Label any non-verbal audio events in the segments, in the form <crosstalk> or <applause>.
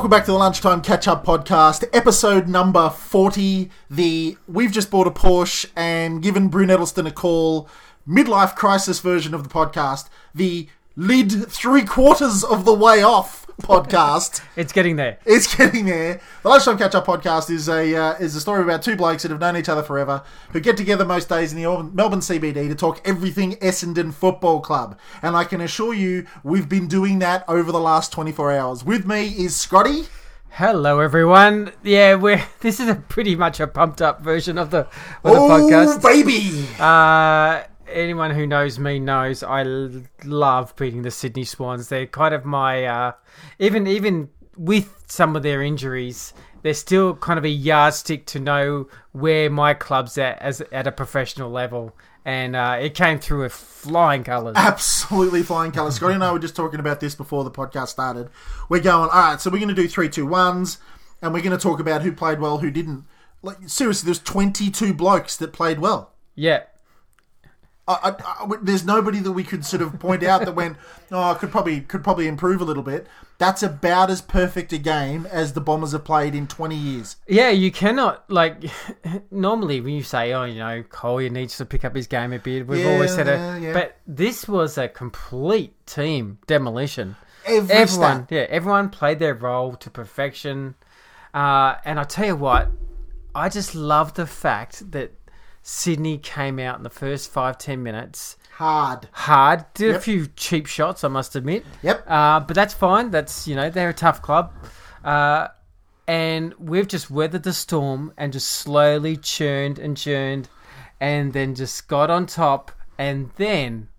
Welcome back to the Lunchtime Catch Up Podcast, episode number 40. The We've just bought a Porsche and given Brune Edelston a call midlife crisis version of the podcast. The lid three quarters of the way off podcast. <laughs> It's getting there. It's getting there. The Lunchtime Catch Up Podcast is a uh, is a story about two blokes that have known each other forever, who get together most days in the Melbourne CBD to talk everything Essendon Football Club. And I can assure you, we've been doing that over the last 24 hours. With me is Scotty. Hello, everyone. Yeah, we're <laughs> this is a pretty much a pumped up version of the, of the Oh, podcast. baby! Uh, anyone who knows me knows I l- love beating the Sydney Swans. They're kind of my uh, even even with some of their injuries, they're still kind of a yardstick to know where my club's at as at a professional level. And uh, it came through with flying colours. Absolutely flying colours. Scotty and I were just talking about this before the podcast started. We're going, all right, so we're going to do three, two, ones, and we're going to talk about who played well, who didn't. Like seriously, there's 22 blokes that played well. Yeah, I, I, I- there's nobody that we could sort of point out that went, <laughs> oh, could probably could probably improve a little bit. That's about as perfect a game as the Bombers have played in 20 years. Yeah, you cannot like <laughs> normally when you say, "Oh, you know, Collier needs to pick up his game a bit." We've Yeah, always said it, yeah. but this was a complete team demolition. Every everyone, stat. yeah, everyone played their role to perfection. Uh, and I tell you what, I just love the fact that Sydney came out in the first five ten minutes hard. hard. Did a few cheap shots, I must admit. Yep. Uh, but that's fine. That's you know they're a tough club, uh, and we've just weathered the storm and just slowly churned and churned, and then just got on top, and then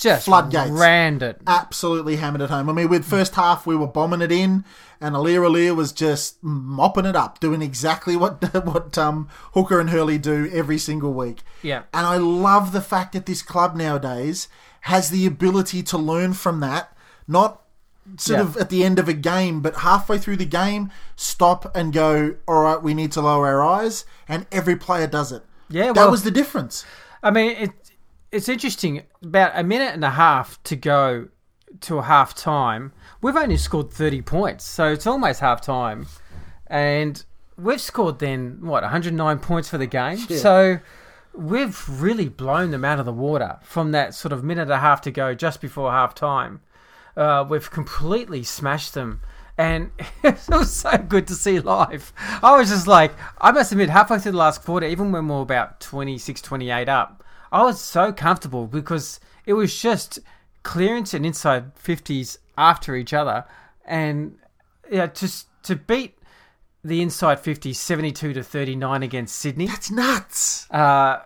just Floodgates. ran it. Absolutely hammered it home. I mean, with first half we were bombing it in, and Alir Alir was just mopping it up, doing exactly what <laughs> what um, Hooker and Hurley do every single week. Yeah. And I love the fact that this club nowadays has the ability to learn from that, not sort Yeah. of at the end of a game, but halfway through the game, stop and go, all right, we need to lower our eyes. And every player does it. Yeah, that was the difference. I mean, it, it's interesting. About a minute and a half to go to a half time. We've only scored 30 points, so it's almost half time. And we've scored then, what, 109 points for the game? So we've really blown them out of the water from that sort of minute and a half to go just before half time. Uh, we've completely smashed them. And <laughs> it was so good to see live. I was just like, I must admit, halfway through the last quarter, even when we are about 26, 28 up, I was so comfortable because it was just clearance and inside 50s after each other. And yeah, just to beat the inside 50s 72 to 39 against Sydney. That's nuts. Uh,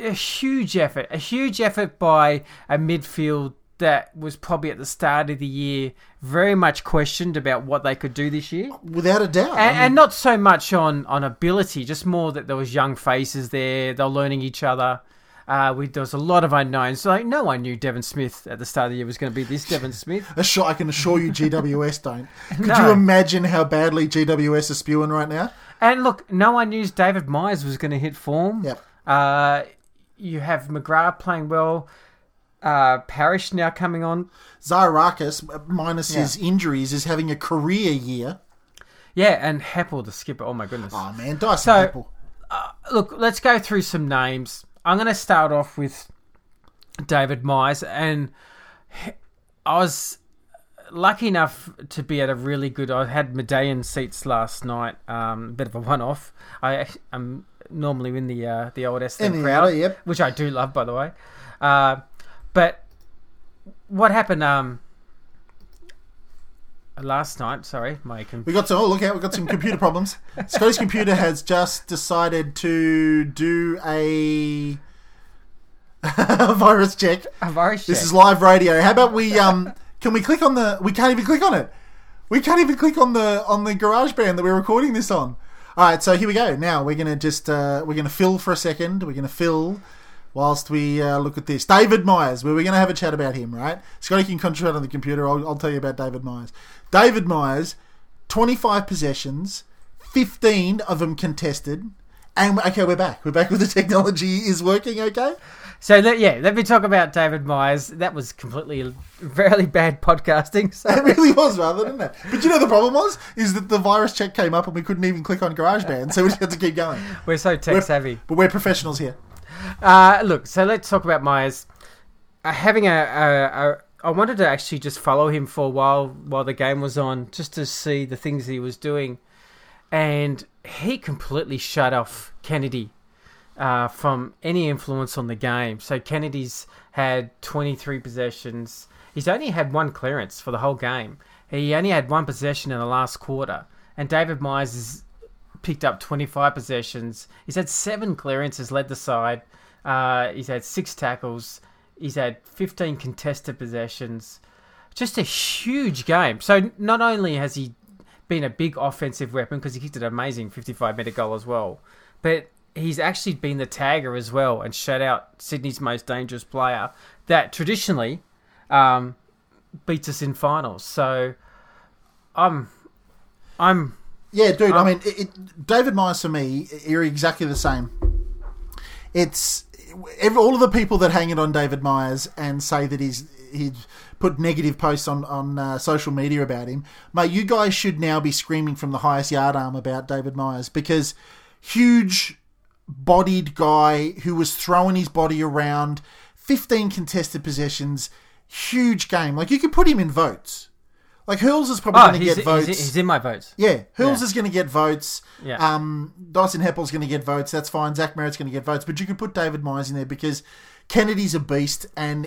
a huge effort, a huge effort by a midfield that was probably at the start of the year very much questioned about what they could do this year. Without a doubt. I And, mean, and not so much on, on ability, just more that there was young faces there. They're learning each other. Uh, we, there was a lot of unknowns. Like no one knew Devon Smith at the start of the year was going to be this Devon <laughs> Smith. Assure, I can assure you, GWS don't. <laughs> Could No. you imagine how badly GWS is spewing right now? And look, no one knew David Myers was going to hit form. Yep. Uh, you have McGrath playing well. Uh, Parish now coming on. Zaharakis, minus his injuries, is having a career year. Yeah, and Heppell, the skipper. Oh my goodness. Oh man, Dyson So- Apple. Look, let's go through some names. I'm going to start off with David Myers, and I was lucky enough to be at a really good. I had medallion seats last night. Um, a bit of a one-off. I am normally in the uh, the old Eston crowd, yep. which I do love, by the way. Uh, but what happened um, last night? Sorry, my com- We got some. Oh, look out! We got some computer problems. Scotty's computer has just decided to do a <laughs> virus check. a virus check. This check. is live radio. How about we um? Can we click on the? We can't even click on it. We can't even click on the on the GarageBand that we're recording this on. All right, so here we go. Now we're gonna just uh, we're gonna fill for a second. We're gonna fill whilst we uh, look at this. David Myers. We're gonna have a chat about him, right? Scotty can concentrate on the computer. I'll, I'll tell you about David Myers. David Myers, twenty five possessions, fifteen of them contested, And okay, we're back. We're back with the technology is working. Okay. So let, yeah, let me talk about David Myers. That was completely very bad podcasting. So. It really was rather, didn't it? But you know the problem was is that the virus check came up and we couldn't even click on GarageBand, so we just had to keep going. <laughs> We're so tech savvy. But we're professionals here. Uh, look, so let's talk about Myers. Uh, having a, a, a, I wanted to actually just follow him for a while while the game was on, just to see the things he was doing, and he completely shut off Kennedy uh, from any influence on the game. So Kennedy's had 23 possessions. He's only had one clearance for the whole game. He only had one possession in the last quarter, and David Myers has picked up 25 possessions. He's had seven clearances, led the side. Uh, he's had six tackles. He's had 15 contested possessions. Just a huge game. So not only has he been a big offensive weapon because he kicked an amazing 55 metre goal as well, but he's actually been the tagger as well and shut out Sydney's most dangerous player that traditionally um, beats us in finals. So I'm, I'm Yeah, dude. Um, I mean, it, it, David Myers for me, you're exactly the same. It's every, all of the people that hang it on David Myers and say that he's he's put negative posts on on uh, social media about him. Mate, you guys should now be screaming from the highest yard arm about David Myers because huge bodied guy who was throwing his body around, 15 contested possessions, huge game. Like you could put him in votes. Like Hurls is probably oh, going to get votes. he's, he's in my votes. Yeah, Hills Yeah. is going to get votes. Yeah. Um, Dyson Heppell's going to get votes. That's fine. Zach Merrett's going to get votes. But you could put David Myers in there because Kennedy's a beast and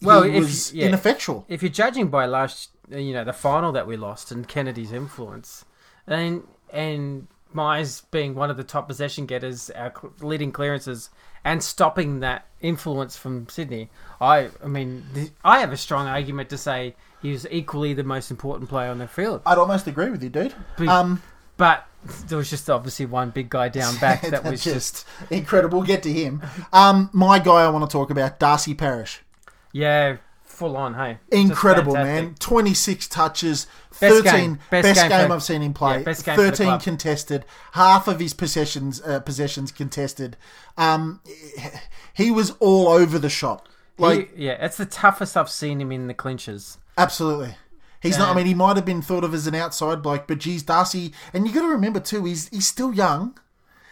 he Well, if- was yeah. ineffectual. if you're judging by last, you know, the final that we lost and Kennedy's influence, and and Myers being one of the top possession getters, our leading clearances, and stopping that influence from Sydney, I, I mean, I have a strong argument to say he was equally the most important player on the field. I'd almost agree with you, dude. But, Um, but there was just obviously one big guy down back <laughs> that was just, incredible. We'll get to him. Um, my guy I want to talk about, Darcy Parish. yeah, full on. Hey, Incredible, man. 26 touches, Best 13. game. Best, Best game, game for- I've seen him play. yeah, best game for the 13 contested. Half of his possessions uh, possessions contested. Um, he was all over the shop. Like, He- yeah, it's the toughest I've seen him in the clinches. Absolutely. He's not. I mean, he might have been thought of as an outside bloke, but geez, Darcy. And you got to remember too, he's he's still young.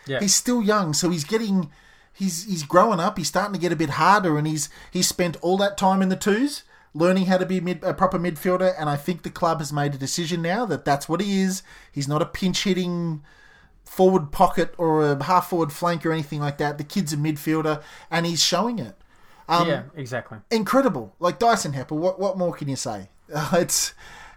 Yeah, He's still young, so he's getting, he's he's growing up. He's starting to get a bit harder, and he's he's spent all that time in the twos, learning how to be mid, a proper midfielder. And I think the club has made a decision now that that's what he is. He's not a pinch hitting forward pocket or a half forward flank or anything like that. The kid's a midfielder, and he's showing it. Um, yeah, exactly. incredible. Like Dyson Heppell, what what more can you say? <laughs> Uh, it's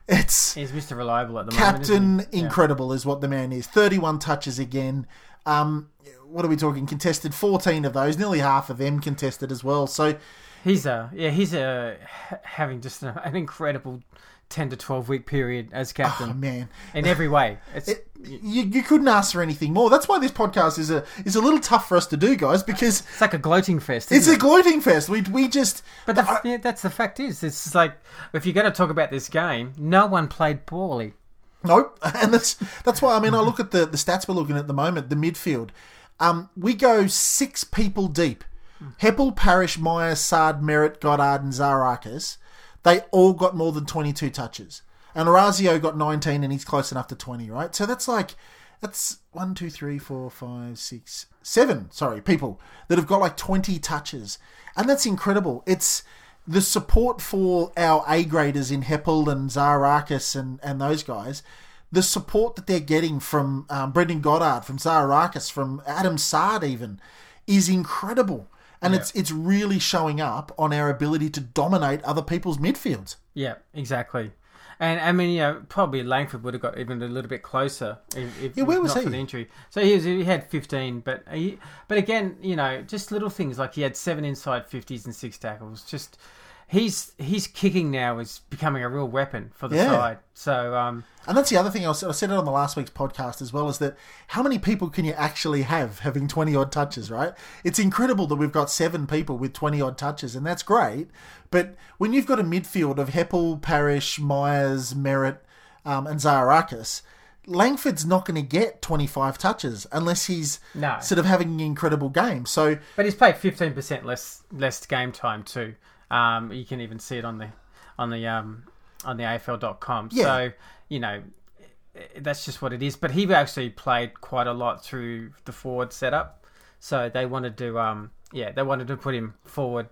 it's He's Mr. Reliable at the moment. captain he? Yeah. incredible is what the man is. Thirty one touches again. Um, what are we talking? Contested fourteen of those, nearly half of them contested as well. So He's a yeah, he's a having just an, an incredible ten to twelve week period as captain. oh captain man, in every way. It, you, you couldn't ask for anything more. That's why this podcast is a is a little tough for us to do, guys, because it's like a gloating fest. it's Isn't a it? gloating fest. We we just but the, yeah, that's the fact is, it's like if you're going to talk about this game, no one played poorly. Nope, <laughs> and that's that's why I mean I look at the the stats we're looking at the moment. The midfield, um, we go six people deep. Heppell, Parish, Myers, Saad, Merrett, Goddard, and Zarakis. They all got more than twenty two touches, and Orazio got nineteen, and he's close enough to twenty. Right, so that's like that's one, two, three, four, five, six, seven. Sorry, people that have got like twenty touches, and that's incredible. It's the support for our A graders in Heppell and Zarakis and, and those guys, the support that they're getting from um, Brendan Goddard, from Zarakis, from Adam Saad even, is incredible. And it's it's really showing up on our ability to dominate other people's midfields. Yeah, exactly. And I mean, you know, probably Langford would have got even a little bit closer if, if Yeah, where was not he? for the injury. So he was, he had 15, but he, but again, you know, just little things like he had seven inside 50s and six tackles. Just he's he's kicking now is becoming a real weapon for the Yeah. side. So um, And that's the other thing I was- I said it on the last week's podcast as well is that how many people can you actually have having 20 odd touches, right? It's incredible that we've got seven people with 20 odd touches, and that's great. But when you've got a midfield of Heppell, Parish, Myers, Merrett, um, and Zaharakis, Langford's not going to get 25 touches unless he's No. sort of having an incredible game. So But he's played fifteen percent less less game time too. Um, you can even see it on the on the um, on the AFL.com. Yeah. So you know that's just what it is. But he actually played quite a lot through the forward setup. So they wanted to um, yeah they wanted to put him forward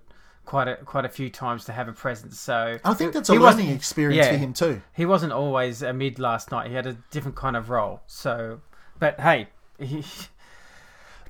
quite a quite a few times to have a presence. So I think that's a learning experience yeah. for him too. he wasn't always a mid last night. He had a different kind of role. So, but hey, he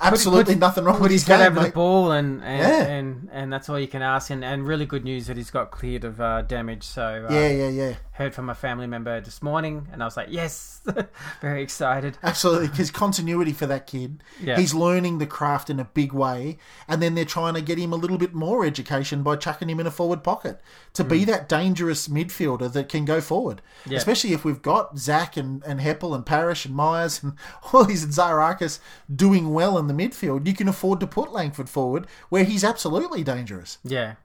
Absolutely put- nothing wrong with his his head game, over the ball, and and, Yeah. and and that's all you can ask. And, and really good news that he's got cleared of uh, damage. So uh, Yeah, yeah, yeah. Heard from a family member this morning, and I was like, yes, <laughs> very excited. Absolutely, because continuity for that kid. Yeah. He's learning the craft in a big way, and then they're trying to get him a little bit more education by chucking him in a forward pocket to be that dangerous midfielder that can go forward. Mm. Yeah. Especially if we've got Zach and, and Heppell and Parish and Myers and <laughs> all these and Zaharakis doing well in the midfield, you can afford to put Langford forward where he's absolutely dangerous. Yeah.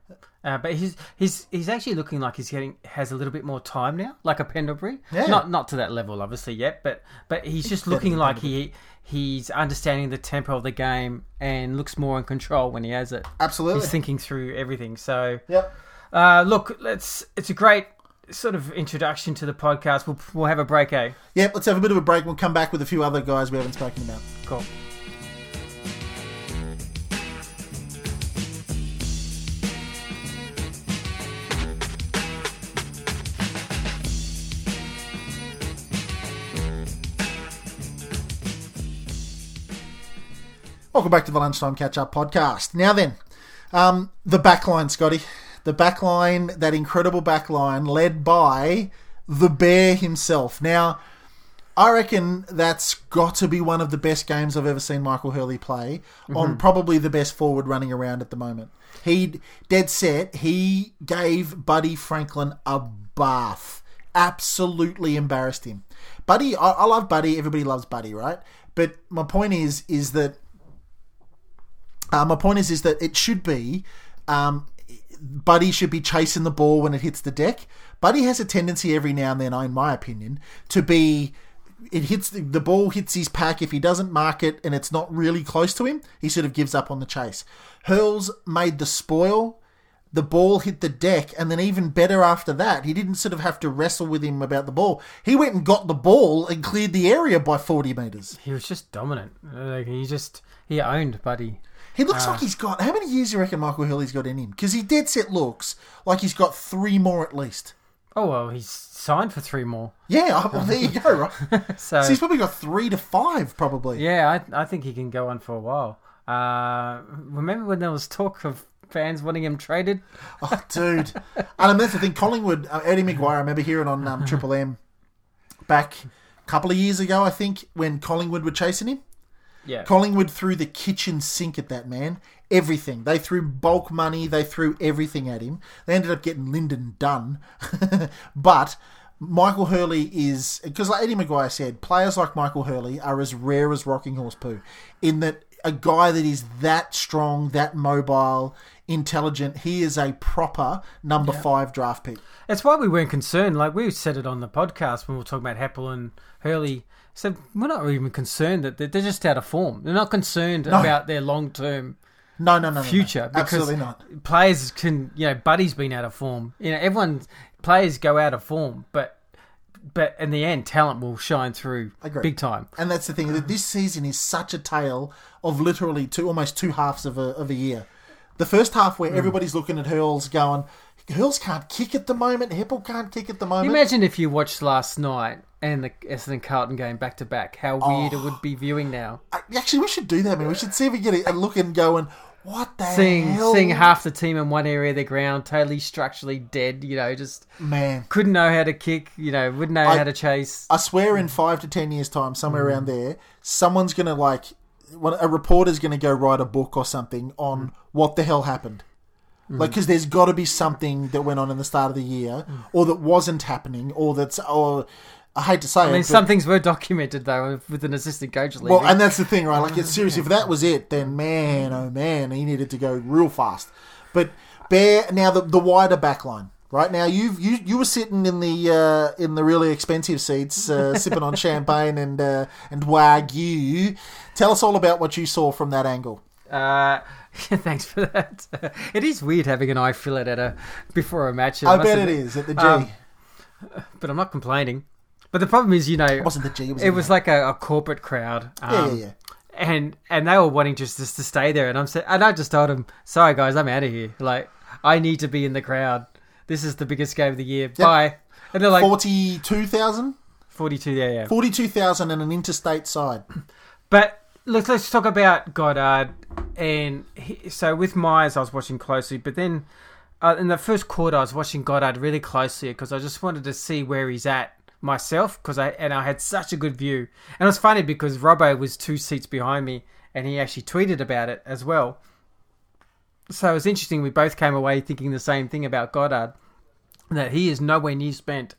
Uh, but he's he's he's actually looking like he's getting has a little bit more time now, like a Pendlebury. Yeah. Not not to that level, obviously yet, but but he's just looking like he he's understanding the tempo of the game and looks more in control when he has it. Absolutely. He's thinking through everything. So Yep. uh, look, let's. It's a great sort of introduction to the podcast. We'll we'll have a break, eh? Yep, let's have a bit of a break. We'll come back with a few other guys we haven't spoken about. Cool. Welcome back to the Lunchtime Catch Up podcast. Now then, um, the backline, Scotty. The backline, that incredible backline led by the Bear himself. Now, I reckon that's got to be one of the best games I've ever seen Michael Hurley play on probably the best forward running around at the moment. He, dead set, he gave Buddy Franklin a bath. Absolutely embarrassed him. Buddy, I, I love Buddy. Everybody loves Buddy, right? But my point is, is that uh, my point is, is that it should be, um, Buddy should be chasing the ball when it hits the deck. Buddy has a tendency every now and then, in my opinion, to be. It hits the ball hits his pack. If he doesn't mark it and it's not really close to him, he sort of gives up on the chase. Hurls made the spoil. The ball hit the deck, and then even better after that, he didn't sort of have to wrestle with him about the ball. He went and got the ball and cleared the area by forty meters. He was just dominant. Like, he just he owned Buddy. He looks like he's got. How many years do you reckon Michael Hurley's got in him? Because he dead set looks like he's got three more at least. Oh well, he's signed for three more. Yeah, oh, well, there you go, right? <laughs> So, so he's probably got three to five, probably. yeah, I I think he can go on for a while. Uh, remember when there was talk of fans wanting him traded? Oh, dude. and I mean, that's the thing. Collingwood, uh, Eddie McGuire, I remember hearing on um, Triple M back a couple of years ago, I think, when Collingwood were chasing him. Yeah. Collingwood threw the kitchen sink at that man. Everything. They threw bulk money. They threw everything at him. They ended up getting Lynden Dunn. <laughs> but Michael Hurley is because, like Eddie McGuire said, players like Michael Hurley are as rare as rocking horse poo. In that, a guy that is that strong, that mobile, intelligent, he is a proper number five draft pick. That's why we weren't concerned. Like we said it on the podcast when we were talking about Heppell and Hurley. So we're not even concerned that they're they're just out of form. They're not concerned about their long term No, no, no, no, no. future because Absolutely not. players can you know Buddy's been out of form. You know everyone players go out of form, but but in the end, talent will shine through big time. And that's the thing that this season is such a tale of literally two, almost two halves of a, of a year. The first half Mm. where everybody's looking at Hurls going, Hurls can't kick at the moment, Heppell can't kick at the moment. Imagine if you watched last night and the Essendon Carlton game back to back. How weird it would be viewing now. Actually, we should do that, man. We should see if we get a, look and going, what the Seeing hell? seeing half the team in one area of the ground, totally structurally dead. You know, just Man, couldn't know how to kick. You know, wouldn't know I- how to chase. I swear in five to ten years' time, somewhere Mm. around there, someone's going to like, a reporter's going to go write a book or something on Mm. what the hell happened. Like, because there's got to be something that went on in the start of the year, or that wasn't happening, or that's, or I hate to say I mean, it, some things were documented though with an assistant coach leaving. well, and that's the thing, right? Like, it's <laughs> serious. If that was it, then man, oh man, he needed to go real fast. But Bear, now the, the wider back line. Right now, you you you were sitting in the uh, in the really expensive seats, uh, <laughs> sipping on champagne and uh, and wagyu. Tell us all about what you saw from that angle. Uh, <laughs> thanks for that. <laughs> It is weird having an eye fillet at a before a match. I must bet it is at the G. Um, but I'm not complaining. But the problem is, you know, it wasn't the G. It was, it was like a, a corporate crowd. yeah, yeah, um, yeah. and and they were wanting just just to stay there, and I'm and I just told them, sorry guys, I'm out of here. Like I need to be in the crowd. This is the biggest game of the year. Bye. And they're like Forty-two thousand. 42. Yeah, yeah. 42,000 and an interstate side. But let's let's talk about Goddard. And he, so with Myers, I was watching closely, but then uh, in the first quarter, I was watching Goddard really closely because I just wanted to see where he's at myself. Because I and I had such a good view, and it was funny because Robbo was two seats behind me, and he actually tweeted about it as well. So it's interesting. We both came away thinking the same thing about Goddard, that he is nowhere near spent.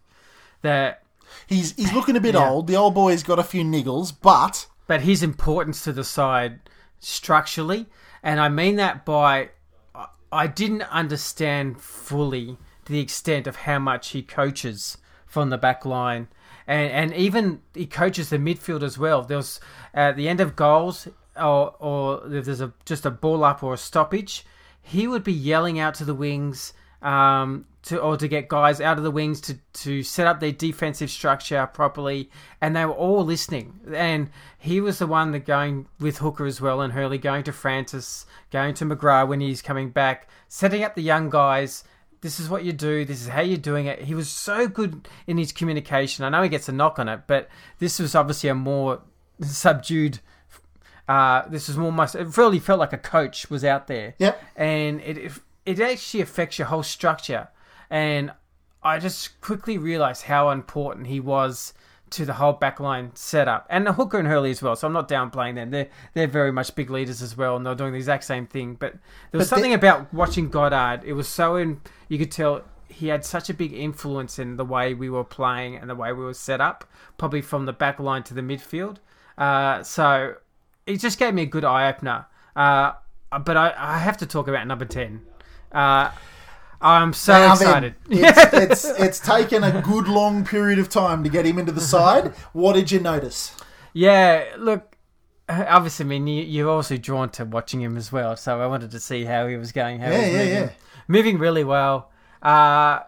That He's he's looking a bit Yeah. old. The old boy's got a few niggles, but but his importance to the side structurally, and I mean that by I- I didn't understand fully the extent of how much he coaches from the back line. And, and even he coaches the midfield as well. There's at the end of goals, or or if there's a just a ball up or a stoppage, he would be yelling out to the wings, um, to or to get guys out of the wings to to set up their defensive structure properly, and they were all listening. And he was the one that going with Hooker as well, and Hurley going to Francis, going to McGrath when he's coming back, setting up the young guys. This is what you do. This is how you're doing it. He was so good in his communication. I know he gets a knock on it, but this was obviously a more <laughs> subdued. Uh, this was more my. It really felt like a coach was out there yep. and it it actually affects your whole structure. And I just quickly realized how important he was to the whole backline setup, and the Hooker and Hurley as well. So I'm not downplaying them; they're they're very much big leaders as well, and they're doing the exact same thing. But there was But they- something about watching Goddard. It was so in you could tell he had such a big influence in the way we were playing and the way we were set up, probably from the back line to the midfield. Uh, so it just gave me a good eye opener. Uh, but I, I have to talk about number ten. Uh, I'm so Now then, excited. it's, <laughs> it's it's taken a good long period of time to get him into the side. What did you notice? yeah, look. Obviously, I mean, you, you're also drawn to watching him as well, so I wanted to see how he was going. How Yeah, was yeah, moving. yeah. moving really well. Uh,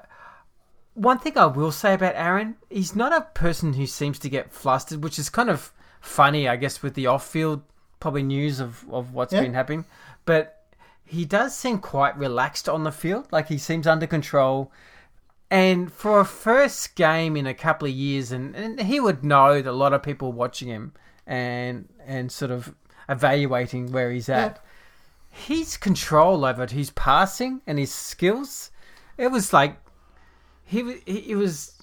one thing I will say about Aaron, he's not a person who seems to get flustered, which is kind of funny, I guess, with the off-field probably news of, of what's Yeah. been happening. But he does seem quite relaxed on the field, like he seems under control. And for a first game in a couple of years, and, and he would know that a lot of people watching him and and sort of evaluating where he's at. His control over it, his passing and his skills, it was like he wa- he was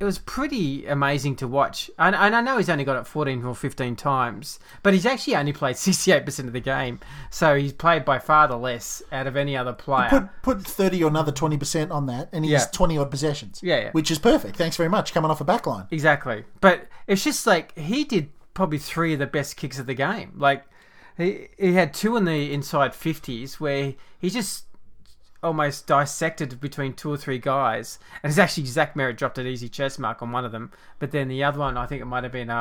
it was pretty amazing to watch. And, and I know he's only got it 14 or 15 times, but he's actually only played <laughs> 68% of the game. So he's played by far the less out of any other player. Put put thirty or another twenty percent on that, and he's Yeah. twenty odd possessions. Yeah, yeah. which is perfect. Thanks very much. Coming off a back line. Exactly. But it's just like he did probably three of the best kicks of the game. Like he he had two in the inside fifties where he just almost dissected between two or three guys. And it's actually Zach Merrett dropped an easy chest mark on one of them, but then the other one I think it might have been a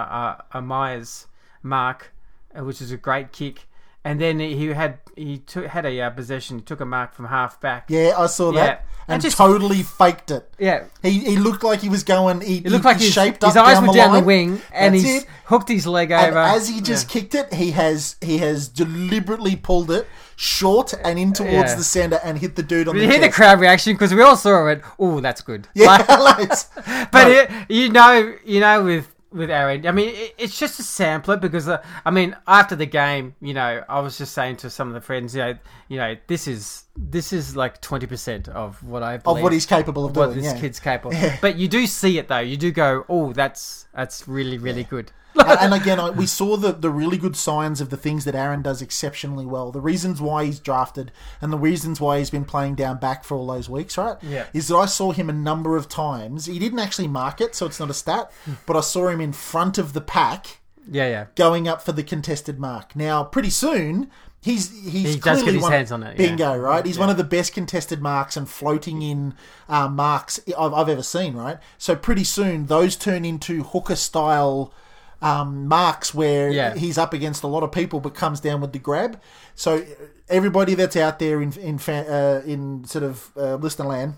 a, a Myers mark, uh, which is a great kick. And then he had he took, had a uh, possession, he took a mark from half back. Yeah, I saw that, Yeah. and And just- totally faked it. Yeah, He, he looked like he was going. He, it looked like his, shaped his up eyes down were the down line. the wing, and That's he's it. hooked his leg And over. as he just kicked it, he has he has deliberately pulled it short and in towards Yeah. the center and hit the dude on Did the you hear the crowd reaction? Because we all saw it. Oh, that's good. Yeah, <laughs> like, <laughs> but no, it, you know, you know, with with Aaron, I mean, it, it's just a sampler because uh, I mean, after the game, you know, I was just saying to some of the friends, you know, you know, this is this is like twenty percent of what I of what he's capable of what doing. this yeah. kid's capable. <laughs> Yeah. But you do see it though. You do go, oh, that's that's really really good. and, <laughs> and again, I, we saw the, the really good signs of the things that Aaron does exceptionally well. The reasons why he's drafted and the reasons why he's been playing down back for all those weeks, right? Yeah. Is that I saw him a number of times. He didn't actually mark it, so it's not a stat, hmm. but I saw him in front of the pack Yeah, yeah. going up for the contested mark. Now, pretty soon, He's he's He does get clearly his one- hands on it, yeah. Bingo, right? He's one of the best contested marks and floating in uh, marks I've, I've ever seen, right? So pretty soon those turn into hooker style um, marks where Yeah. he's up against a lot of people but comes down with the grab. So everybody that's out there in in uh, in sort of uh, listener land,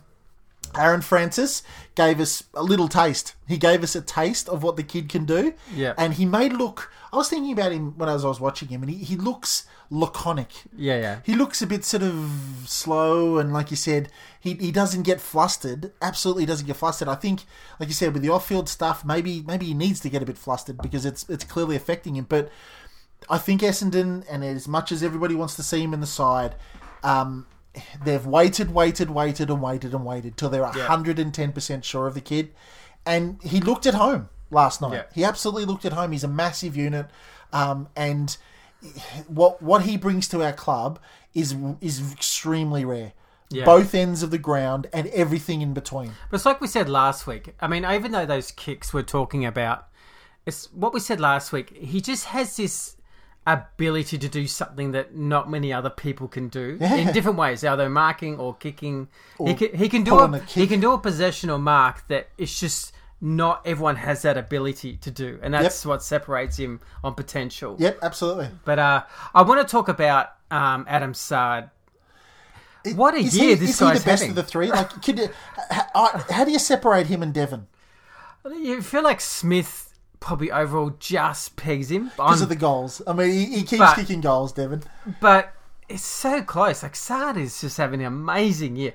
Aaron Francis gave us a little taste. He gave us a taste of what the kid can do. Yeah. And he made look. I was thinking about him when I was, I was watching him, and he, he looks laconic. Yeah, yeah. He looks a bit sort of slow, and like you said, he, he doesn't get flustered. Absolutely doesn't get flustered. I think, like you said, with the off field stuff, maybe maybe he needs to get a bit flustered because it's it's clearly affecting him. But I think Essendon, and as much as everybody wants to see him in the side, um, they've waited, waited, waited, and waited and waited till they're hundred and ten percent sure of the kid, and he looked at home last night. Yeah. He absolutely looked at home. He's a massive unit, um, and what what he brings to our club is is extremely rare. Yeah. Both ends of the ground and everything in between. But it's like we said last week. I mean, even though those kicks we're talking about, it's what we said last week. He just has this ability to do something that not many other people can do <laughs> Yeah. in different ways, either marking or kicking. he can he can do a, a he can do a possession or mark that it's just not everyone has that ability to do, and that's what separates him on potential. Yep, absolutely. But uh, I want to talk about um, Adam Saad. What a year he, this is he the best having. of the three? Like, could you, how, how do you separate him and Devon? You feel like Smith probably overall just pegs him, Because of the goals. I mean, he, he keeps But- kicking goals, Devon. but it's so close. Like Saad is just having an amazing year.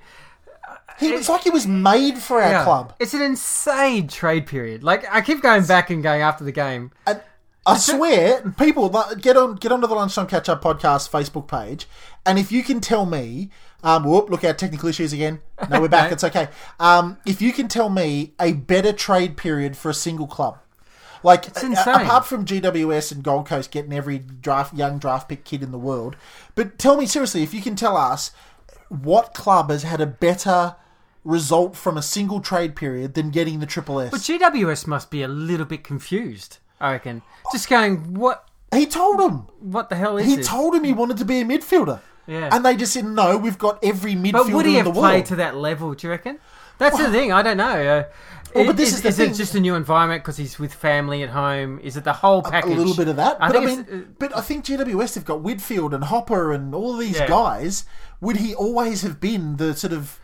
He, it's like he was made for our Yeah. club. It's an insane trade period. Like I keep going back and going after the game. And I swear, people get on get onto the Lunchtime Catch Up podcast Facebook page, and if you can tell me, um, whoop, look out, technical issues again. No, we're back. <laughs> Okay. It's okay. Um, if you can tell me a better trade period for a single club, like a- insane. apart from GWS and Gold Coast getting every draft young draft pick kid in the world, but tell me seriously, if you can tell us what club has had a better result from a single trade period than getting the triple S. But GWS must be a little bit confused. I reckon. Just going, what? he told him. What the hell is He this? told him he wanted to be a midfielder. Yeah. And they just said, no, we've got every midfielder But would he in have the played world. to that level? Do you reckon? That's the thing. I don't know. Uh, Well, but this is, the is thing. it just a new environment because he's with family at home? Is it the whole package? a package? little bit of that. I but I, think mean, it's, uh, but I think GWS have got Whitfield and Hopper and all these Yeah. guys. Would he always have been the sort of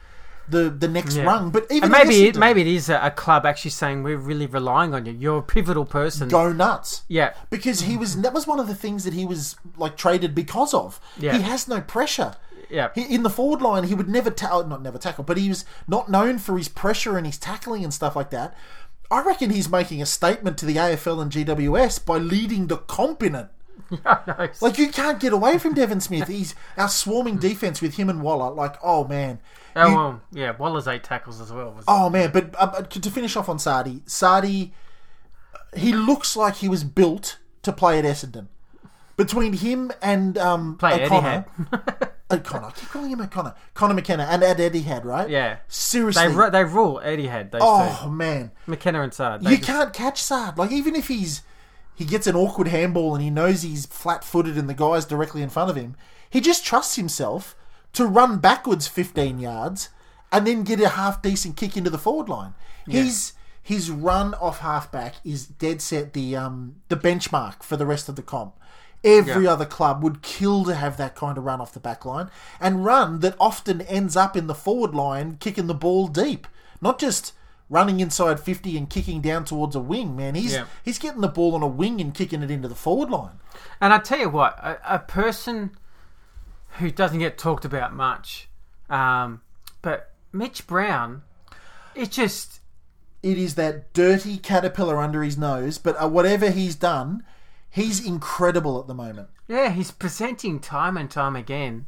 the the next Yeah. rung? But even and maybe it, maybe it is a, a club actually saying we're really relying on you. You're a pivotal person. go nuts. Yeah, Because he was that was one of the things that he was like traded because of. Yeah. He has no pressure. yeah. He, in the forward line, he would never ta- oh, not never tackle, but he was not known for his pressure and his tackling and stuff like that. I reckon he's making a statement to the AFL and GWS by leading the comp in it. Like you can't get away from Devon Smith. He's our swarming defense with him and Waller. Like oh man, oh You- well, yeah. Waller's eight tackles as well. Was, oh man. But uh, to finish off on Sardi, Sardi, he looks like he was built to play at Essendon. Between him and um, Play Eddie O'Connor. <laughs> O'Connor, I keep calling him O'Connor, Connor McKenna, and Ed Eddie had right. Yeah. seriously. They ru- they rule Eddie had oh man. McKenna and Saad. You just- can't catch Saad. Like even if he's he gets an awkward handball and he knows he's flat-footed and the guy's directly in front of him, he just trusts himself to run backwards 15 yards and then get a half decent kick into the forward line. His his run off halfback is dead set the um the benchmark for the rest of the comp. Every Yeah. other club would kill to have that kind of run off the back line and run that often ends up in the forward line kicking the ball deep. Not just running inside 50 and kicking down towards a wing, man. He's Yeah. he's getting the ball on a wing and kicking it into the forward line. And I tell you what, a, a person who doesn't get talked about much, um, but Mitch Brown, it just It is that dirty caterpillar under his nose, but uh, whatever he's done, he's incredible at the moment. yeah, he's presenting time and time again.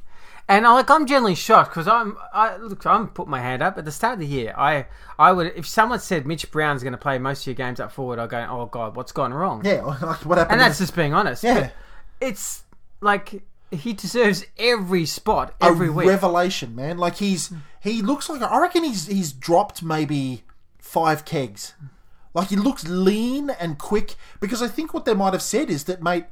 And I like I'm generally shocked because I'm I look I'm put my hand up at the start of the year. I I would if someone said Mitch Brown's going to play most of your games up forward, I'll go oh god what's gone wrong. Yeah, <laughs> like what happened? and that's just being honest. Yeah. It's like he deserves every spot a every week. revelation, man. Like he's he looks like I reckon he's he's dropped maybe five kegs. Like he looks lean and quick because I think what they might have said is that mate,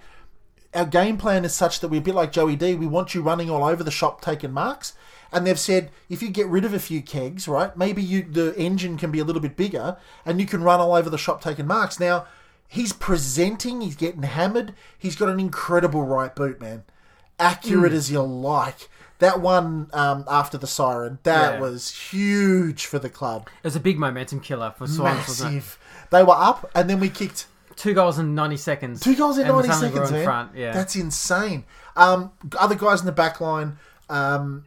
our game plan is such that we're a bit like Joey D. We want you running all over the shop taking marks. And they've said if you get rid of a few kegs, right, maybe you the engine can be a little bit bigger and you can run all over the shop taking marks. Now, he's presenting, he's getting hammered. He's got an incredible right boot, man. Accurate as you like. That one um, after the siren, that Yeah. was huge for the club. It was a big momentum killer for Swans? Massive. They were up, and then we kicked Two goals in 90 seconds. two goals in 90 seconds, in man. front. Yeah. That's insane. Um, other guys in the back line, um,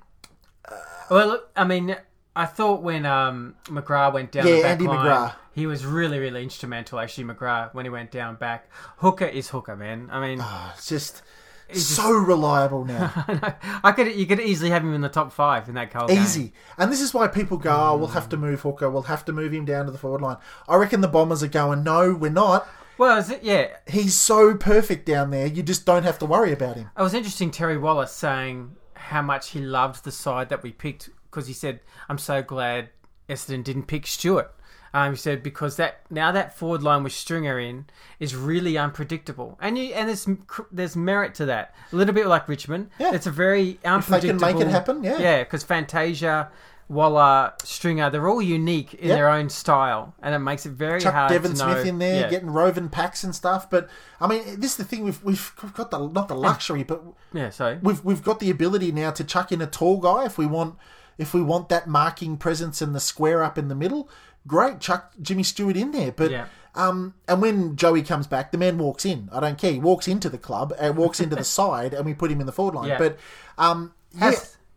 Well, look, I mean, I thought when um, McGrath went down Yeah, the back Andy line, McGrath. he was really, really instrumental. Actually, McGrath when he went down back, Hooker is Hooker, man. I mean, it's just so reliable now. <laughs> I could you could easily have him in the top five in that cold game. Easy. And this is why people go, oh, we'll have to move Hooker, we'll have to move him down to the forward line. I reckon the Bombers are going, no, we're not. Well, is it, yeah, He's so perfect down there, you just don't have to worry about him. it was interesting. Terry Wallace saying how much he loved the side that we picked because he said, "I'm so glad Essendon didn't pick Stewart." Um, he said because that now that forward line with Stringer in is really unpredictable, and you and there's there's merit to that. A little bit like Richmond, Yeah. it's a very unpredictable. they can make it happen, yeah. yeah, because Fantasia. Waller, Stringer, they're all unique in Yep. their own style, and it makes it very Chuck hard Devon to know. Smith in there, Yeah. getting roving packs and stuff. But I mean, this is the thing we've we've got the not the luxury, but yeah, so we've we've got the ability now to chuck in a tall guy if we want if we want that marking presence and the square up in the middle. Great, chuck Jimmy Stewart in there. But Yeah. um, and when Joey comes back, the man walks in. I don't care. He walks into the club and walks into the <laughs> side, and we put him in the forward line. Yeah. But um, yeah,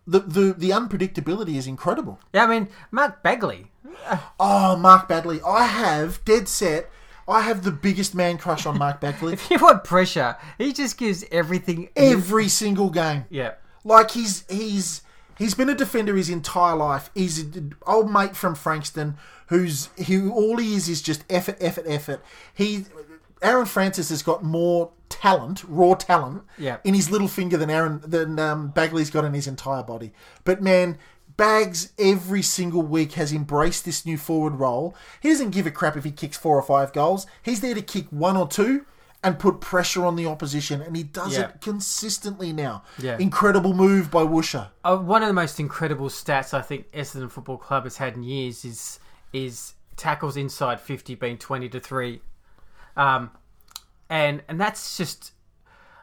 the, the the unpredictability is incredible. yeah, I mean Mark Baguley, <laughs> Oh, Mark Baguley! I have dead set. I have the biggest man crush on Mark Baguley. <laughs> if you want pressure, he just gives everything. Every single game. yeah, Like he's he's he's been a defender his entire life. He's an old mate from Frankston who's who all he is is just effort, effort, effort. He Aaron Francis has got more talent, raw talent, Yeah. in his little finger than Aaron than um, Baguley's got in his entire body. But man. Bags every single week has embraced this new forward role. He doesn't give a crap if he kicks four or five goals. He's there to kick one or two and put pressure on the opposition, and he does Yeah. it consistently now. Yeah. Incredible move by Woosha. uh, one of the most incredible stats I think Essendon Football Club has had in years is is tackles inside fifty being twenty to three, um, and and that's just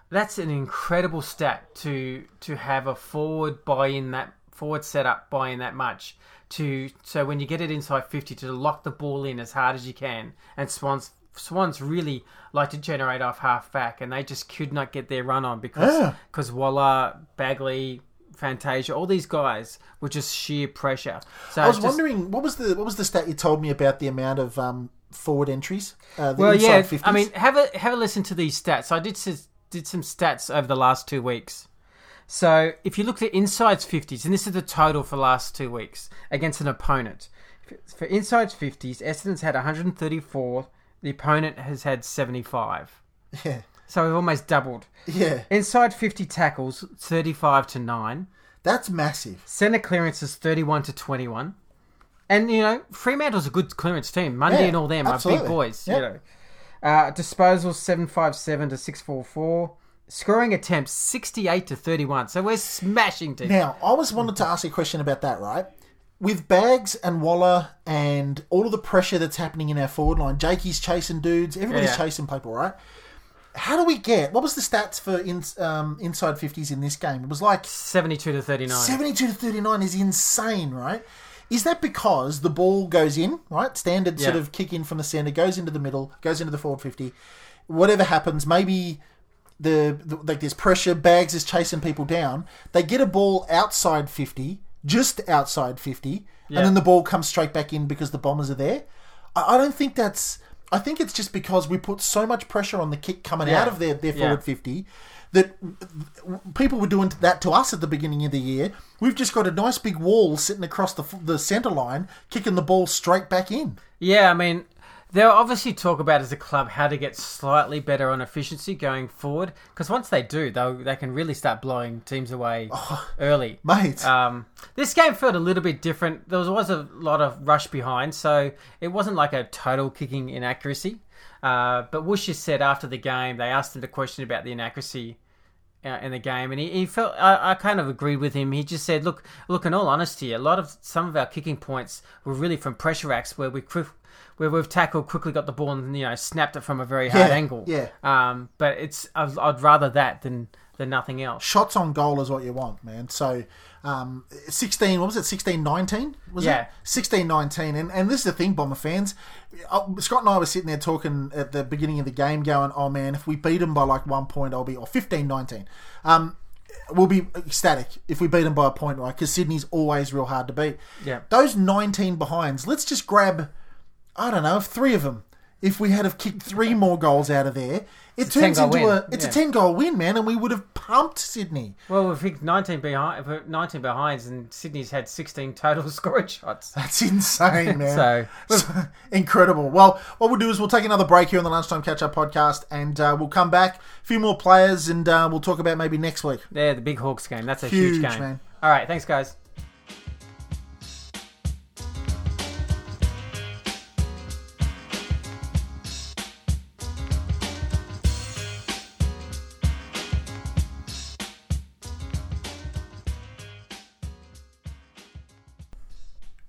that's an incredible stat to to have a forward buy in that forward setup buy in that much to so when you get it inside 50 to lock the ball in as hard as you can and swans swans really like to generate off half back and they just could not get their run on because Yeah. because Waller Baguley Fantasia all these guys were just sheer pressure so I was just- wondering what was the what was the stat you told me about the amount of um, forward entries? Uh, the Well, inside yeah. 50s? I mean, have a have a listen to these stats. I did did some stats over the last two weeks. So if you look at insides fifties, and this is the total for the last two weeks against an opponent, for insides fifties, Essendon's had 134. The opponent has had 75. <laughs> yeah, So we've almost doubled. yeah, Inside 50 tackles, 35 to nine. that's massive. Centre clearances 31 to 21. And, you know, Fremantle's a good clearance team. Mundy Yeah, and all them are big boys, Yep. you know. Uh, disposals 757 to 644. Scoring attempts 68 to 31. So we're smashing teams. Now, I was wanted to ask you a question about that, right? With Bags and Waller and all of the pressure that's happening in our forward line, Jakey's chasing dudes, everybody's Yeah. chasing people, right? How do we get? What was the stats for in, um, inside fifties in this game? It was like 72 to 39. 72 to 39 is insane, right? Is that because the ball goes in, right? Standard sort of kick in from the center, goes into the middle, goes into the forward 50. Whatever happens, maybe the, the like there's pressure, Bags is chasing people down. They get a ball outside 50, just outside 50, Yeah. and then the ball comes straight back in because the bombers are there. I, I don't think that's. I think it's just because we put so much pressure on the kick coming Yeah. out of their, their Yeah. forward 50 that people were doing that to us at the beginning of the year. We've just got a nice big wall sitting across the the centre line, kicking the ball straight back in. Yeah, I mean, they'll obviously talk about as a club how to get slightly better on efficiency going forward. Because once they do, they they can really start blowing teams away early. Mate, Um, this game felt a little bit different. There was, was a lot of rush behind, so it wasn't like a total kicking inaccuracy. Uh, but Woosh just said after the game, they asked him the question about the inaccuracy uh, in the game, and he, he felt I, I kind of agreed with him. He just said, "Look, look. In all honesty, a lot of some of our kicking points were really from pressure acts where we where we've tackled, quickly got the ball, and you know snapped it from a very hard Yeah, angle. yeah. Um, but it's I'd, I'd rather that than than nothing else. Shots on goal is what you want, man. So, um, 16, what was it, 16 19? Was Yeah. it? 16 19. And, and this is the thing, Bomber fans. Uh, Scott and I were sitting there talking at the beginning of the game, going, oh man, if we beat them by like one point, I'll be, or 15 19. Um, we'll be ecstatic if we beat them by a point, right? Because Sydney's always real hard to beat. Yeah. Those 19 behinds, let's just grab, I don't know, three of them. If we had have kicked three more goals out of there, it a turns 10 goal into win. a it's Yeah. a ten goal win, man, and we would have pumped Sydney. Well, we've picked 19 behind, 19 behinds, and Sydney's had 16 total <laughs> scoring shots. That's insane, <laughs> man. So- So, <laughs> incredible. Well, what we'll do is we'll take another break here on the Lunchtime Catch Up podcast, and uh, we'll come back, a few more players, and uh, we'll talk about maybe next week. Yeah, the big Hawks game. That's a huge, Huge, game. man. All right, thanks, guys.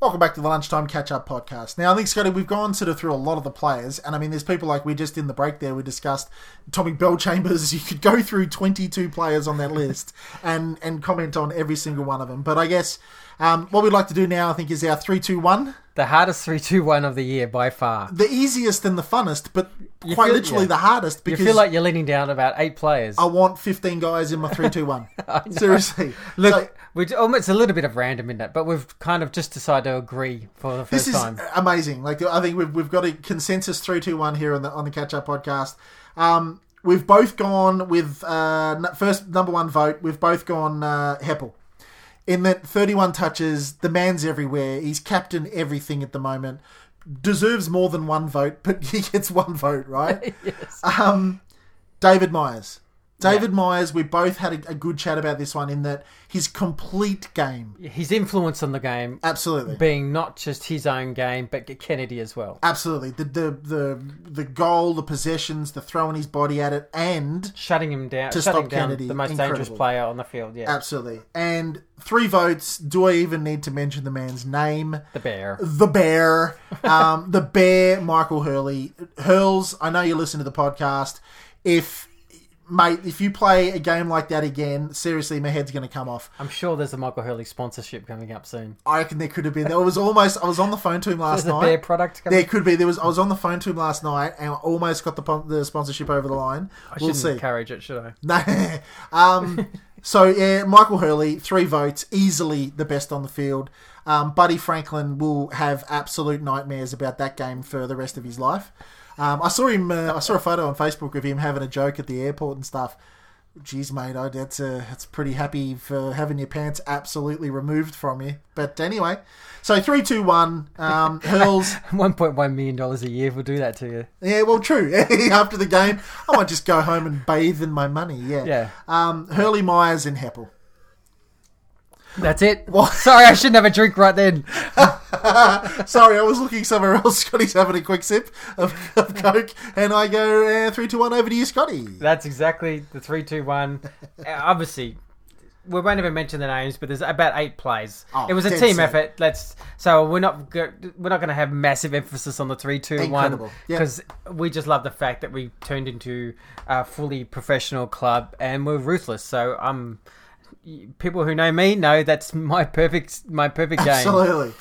Welcome back to the Lunchtime Catch Up podcast. Now, I think, Scotty, we've gone sort of through a lot of the players, and I mean, there's people like we just in the break there, we discussed Tommy Bellchambers. <laughs> You could go through 22 players on that list and, and comment on every single one of them. But I guess um, what we'd like to do now, I think, is our 3 2 1. The hardest 3 2 1 of the year by far. The easiest and the funnest, but You quite feel- literally yeah. the hardest Because You feel like you're leaning down about eight players. I want 15 guys in my <laughs> 3 2 1. Seriously. Look, So- we it's a little bit of random in that, but we've kind of just decided to agree for the first this is time. amazing. Like I think we've we've got a consensus three two one here on the on the catch up podcast. Um, we've both gone with uh, first number one vote. We've both gone uh, Heppell. In that thirty one touches, the man's everywhere. He's captain everything at the moment. Deserves more than one vote, but <laughs> he gets one vote, right? <laughs> yes. Um, David Myers. David Myers, we both had a, a good chat about this one in that his complete game. His influence on the game Absolutely. being not just his own game, but Kennedy as well. Absolutely. The, the the the goal, the possessions, the throwing his body at it, and Shutting him down, To shutting stop down Kennedy, the most dangerous player on the field. Yeah, absolutely. And three votes. Do I even need to mention the man's name? the bear. The bear. <laughs> Um, the bear, Michael Hurley. Hurls, I know you listen to the podcast. If mate, if you play a game like that again, seriously, my head's gonna come off. I'm sure there's a Michael Hurley sponsorship coming up soon. I reckon there could have been. There was almost. I was on the phone to him last night. bear product coming. There could be. There was. I was on the phone to him last night and I almost got the the sponsorship over the line. I we'll see. encourage it, should I? <laughs> No. um, so yeah, Michael Hurley, three votes, easily the best on the field. Um, Buddy Franklin will have absolute nightmares about that game for the rest of his life. Um, I saw him. Uh, I saw a photo on Facebook of him having a joke at the airport and stuff. Jeez, mate, I, that's uh, that's pretty happy for having your pants absolutely removed from you. But anyway, so three, two, one. Um, <laughs> Hurls. 1.1 million dollars a year will do that to you. Yeah, well, true. <laughs> After the game, I might just go home and bathe in my money. Yeah. Yeah. Um, Hurley, Myers, and Heppell. That's it. <laughs> What? Sorry, I shouldn't have a drink right then. <laughs> Sorry, I was looking somewhere else. Scotty's having a quick sip of, of Coke, and I go uh, three, two, one over to you, Scotty. That's exactly the three, two, one. <laughs> Uh, Obviously, we won't even mention the names, but there's about eight plays. Oh, it was a team set. effort. Let's so we're not go, we're not going to have massive emphasis on the three, two, one Incredible. Yeah. because we just love the fact that we turned into a fully professional club and we're ruthless. So I'm. um, people who know me know that's my perfect my perfect game. Absolutely.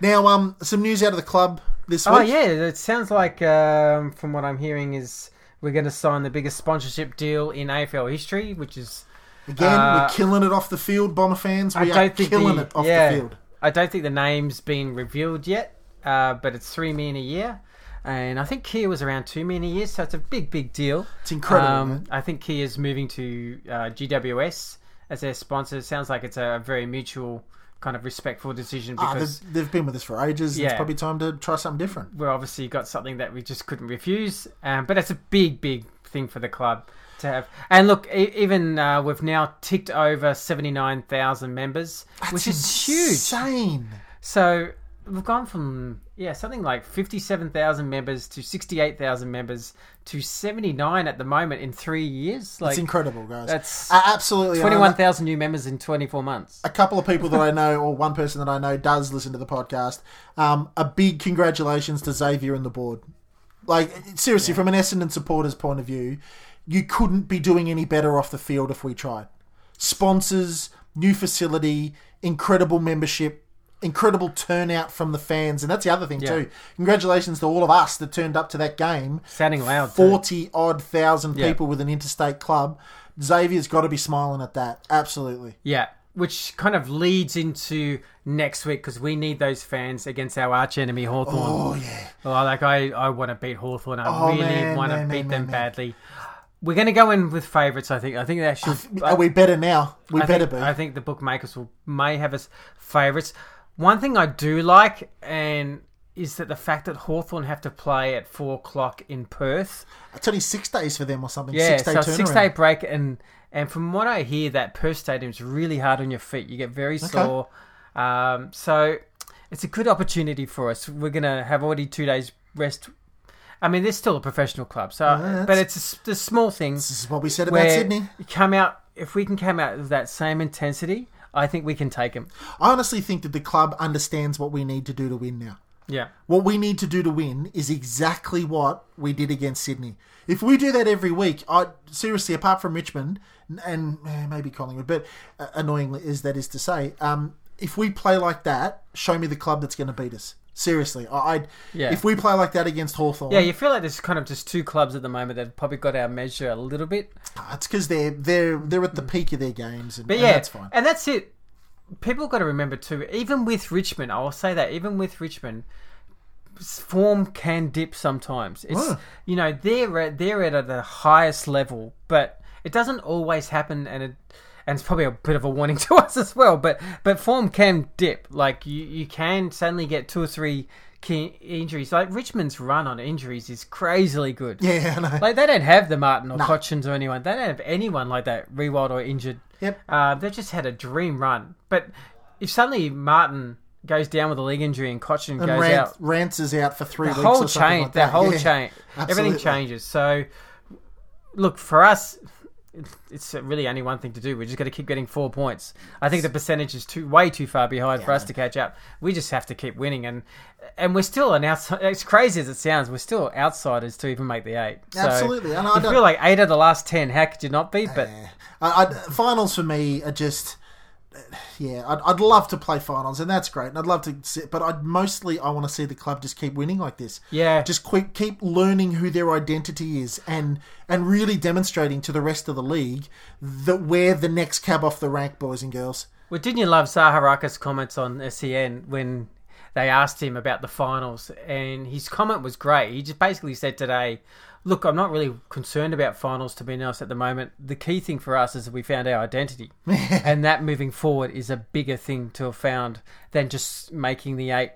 Now, um, some news out of the club this week. Oh yeah, it sounds like um, from what I'm hearing is we're going to sign the biggest sponsorship deal in AFL history, which is Again, Uh, we're killing it off the field, Bomber fans. I We are don't think killing the, it off yeah, the field. I don't think the name's been revealed yet, uh, but it's three million a year, and I think Kia was around two million a year, so it's a big, big deal. It's incredible. Um. I think Kia's moving to uh, GWS as their sponsor. It sounds like it's a very mutual kind of respectful decision Ah, because they've, they've been with us for ages. Yeah, It's probably time to try something different. we're obviously got something that we just couldn't refuse. Um, but it's a big, big thing for the club to have. And look, e- even uh, we've now ticked over seventy nine thousand members, which is huge. Insane. So we've gone from yeah something like fifty-seven thousand members to sixty-eight thousand members to seventy-nine at the moment in three years. Like It's incredible, guys. that's A- absolutely. and I twenty-one thousand new members in twenty-four months. a couple of people that I <laughs> know, or one person that I know, does listen to the podcast. Um, a big congratulations to Xavier and the board. Like seriously, from an Essendon supporters' point of view, you couldn't be doing any better off the field if we tried. Sponsors, new facility, incredible membership, incredible turnout from the fans, and that's the other thing Yeah. too. Congratulations to all of us that turned up to that game. Sounding loud. too. Forty odd thousand Yeah. people with an interstate club. Xavier's got to be smiling at that. Absolutely. Yeah, which kind of leads into next week because we need those fans against our arch enemy Hawthorn. Oh yeah. Oh, like I, I want to beat Hawthorn. I Oh, really want to beat man, them man, man. badly. We're going to go in with favourites. I think. I think that should. Are we better now? We I better think, be. I think the bookmakers will may have us favourites. One thing I do like and is that the fact that Hawthorn have to play at four o'clock in Perth. It's only six days for them or something. Yeah, six day so six day break and and from what I hear, that Perth Stadium's really hard on your feet. You get very sore. Um, so it's a good opportunity for us. We're gonna have already two days rest. I mean, they're still a professional club, so that's- but it's a the small things This is what we said about Sydney. you come out. If we can come out with that same intensity, I think we can take him. I honestly think that the club understands what we need to do to win now. Yeah. What we need to do to win is exactly what we did against Sydney. If we do that every week, I seriously, apart from Richmond and eh, maybe Collingwood, but uh, annoyingly is that is to say, um, if we play like that, show me the club that's going to beat us. Seriously, I, I'd, Yeah. if we play like that against Hawthorn, Yeah, you feel like there's kind of just two clubs at the moment that have probably got our measure a little bit. it's because they're they're they're at the peak of their games, and, But and yeah, that's fine. and that's it. People got to remember too. Even with Richmond, I will say that even with Richmond, form can dip sometimes. It's Oh. you know they're at, they're at the highest level, but it doesn't always happen, and it and it's probably a bit of a warning <laughs> to us as well. But but form can dip. Like you you can suddenly get two or three key injuries. Like Richmond's run on injuries is crazily good. Yeah, I know. Like they don't have the Martin or Cotchins or anyone. They don't have anyone like that, Riewoldt or injured. Yep. Uh, they've just had a dream run. But if suddenly Martin goes down with a leg injury and Cotchin and goes Rance, out, Rance is out for three the weeks. whole or chain, like the that. whole Yeah, chain, everything changes. So, look for us. It's really only one thing to do. We're just got to keep getting four points. I think the percentage is too way too far behind for us to catch up. We just have to keep winning, and and we're still an outside. As crazy as it sounds, we're still outsiders to even make the eight. So, Absolutely, and I you feel like eight of the last ten. How could you not be? But I, I, finals for me are just yeah I'd, I'd love to play finals and that's great and I'd love to see, but I'd mostly I want to see the club just keep winning like this Yeah. just keep, keep learning who their identity is and and really demonstrating to the rest of the league that we're the next cab off the rank boys and girls Well, didn't you love Zaharakis' comments on SEN when they asked him about the finals? And his comment was great. He just basically said today, Look, I'm not really concerned about finals, to be honest, at the moment. The key thing for us is that we found our identity. <laughs> and that moving forward is a bigger thing to have found than just making the eight,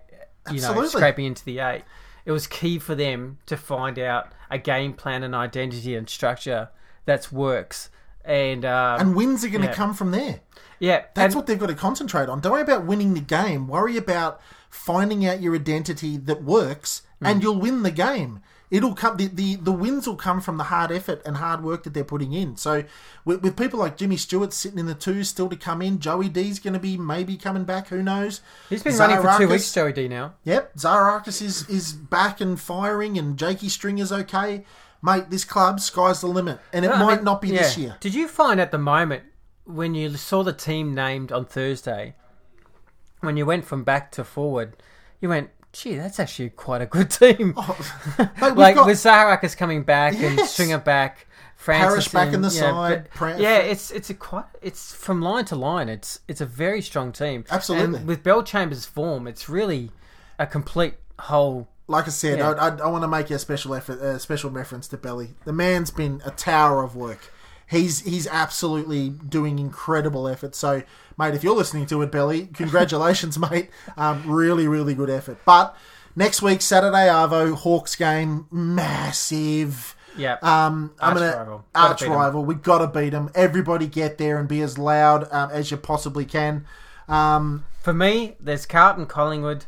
you know, Absolutely. scraping into the eight. It was key for them to find out a game plan and identity and structure that works. And, um, and wins are going to Yeah. come from there yeah, That's and- what they've got to concentrate on. Don't worry about winning the game. Worry about finding out your identity that works, Hmm. and you'll win the game. It'll come. The, the the wins will come from the hard effort and hard work that they're putting in. So with, with people like Jimmy Stewart sitting in the two still to come in, Joey D's going to be maybe coming back. Who knows? He's been running for two weeks, Joey D now. Yep, Zaharakis is is back and firing, and Jakey Stringer's okay. Mate, this club sky's the limit, and it I might mean, not be this year. Did you find at the moment when you saw the team named on Thursday, when you went from back to forward, you went, "Gee, that's actually quite a good <laughs> team." Oh, <laughs> we've like got- with Zaharakis coming back and Yes. Stringer back, Francis Parish back in the yeah, side, but- yeah, it's it's a quite it's from line to line. It's it's a very strong team. Absolutely. and with Bellchambers' form, it's really a complete whole. like I said, Yeah. I, I, I want to make a special effort, a special reference to Belly. The man's been a tower of work. He's he's absolutely doing incredible effort. So, mate, if you're listening to it, Belly, congratulations, <laughs> mate. Um, really, really good effort. But next week, Saturday, Arvo Hawks game, massive. Yeah, Um, I'm Arch gonna rival. Arch rival. We got to beat them. Everybody get there and be as loud um, as you possibly can. Um, For me, there's Carlton, Collingwood,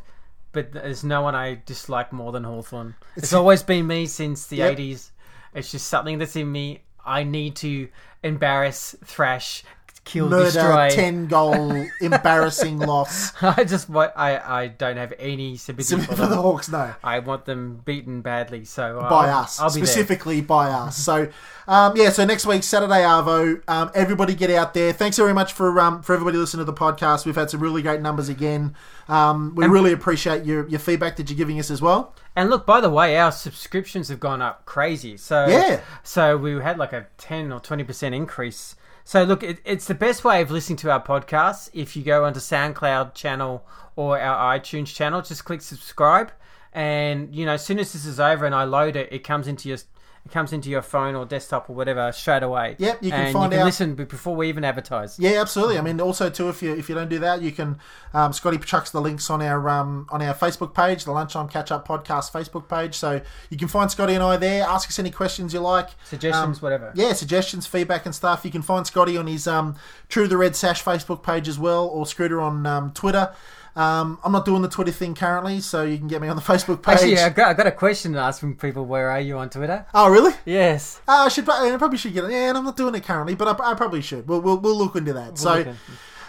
but there's no one I dislike more than Hawthorn. It's always been me since the Yep. 80s. It's just something that's in me. I need to embarrass, thrash, kill, Murder, destroy. ten goal, <laughs> embarrassing loss. I just wa- I I don't have any sympathy For for the. Hawks, no. I want them beaten badly. So uh, by I'll, us, I'll be there. specifically by us. So, um, yeah. So next week, Saturday Arvo. Um, everybody get out there. Thanks very much for um, for everybody listening to the podcast. We've had some really great numbers again. Um, we really appreciate your your feedback that you're giving us as well. And look, by the way, our subscriptions have gone up crazy. So Yeah. so we had like a ten or twenty percent increase. So look, it, it's the best way of listening to our podcast. If you go onto SoundCloud channel or our iTunes channel, just click subscribe, and you know, as soon as this is over and I load it, it comes into your it comes into your phone or desktop or whatever straight away. Yep, you can and find you can out- listen before we even advertise. Yeah, absolutely. I mean, also too, if you if you don't do that, you can. Um, Scotty chucks the links on our um, on our Facebook page, the Lunchtime Catch Up Podcast Facebook page. So you can find Scotty and I there. Ask us any questions you like. Suggestions, Um, whatever. Yeah, suggestions, feedback, and stuff. You can find Scotty on his um, True the Red Sash Facebook page as well, or Scooter on um, Twitter. Um, I'm not doing the Twitter thing currently, so you can get me on the <laughs> Facebook page. Actually, I got, I got a question to ask from people. Where are you on Twitter? Oh, really? Yes. Uh, I should. I probably should get it. Yeah, and I'm not doing it currently, but I, I probably should. We'll, we'll, we'll look into that. so,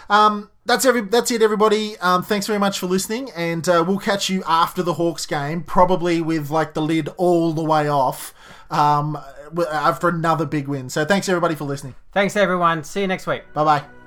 um, that's every. That's it, everybody. Um, thanks very much for listening, and uh, we'll catch you after the Hawks game, probably with like the lid all the way off, um, after another big win. So, thanks everybody for listening. Thanks, everyone. See you next week. Bye bye.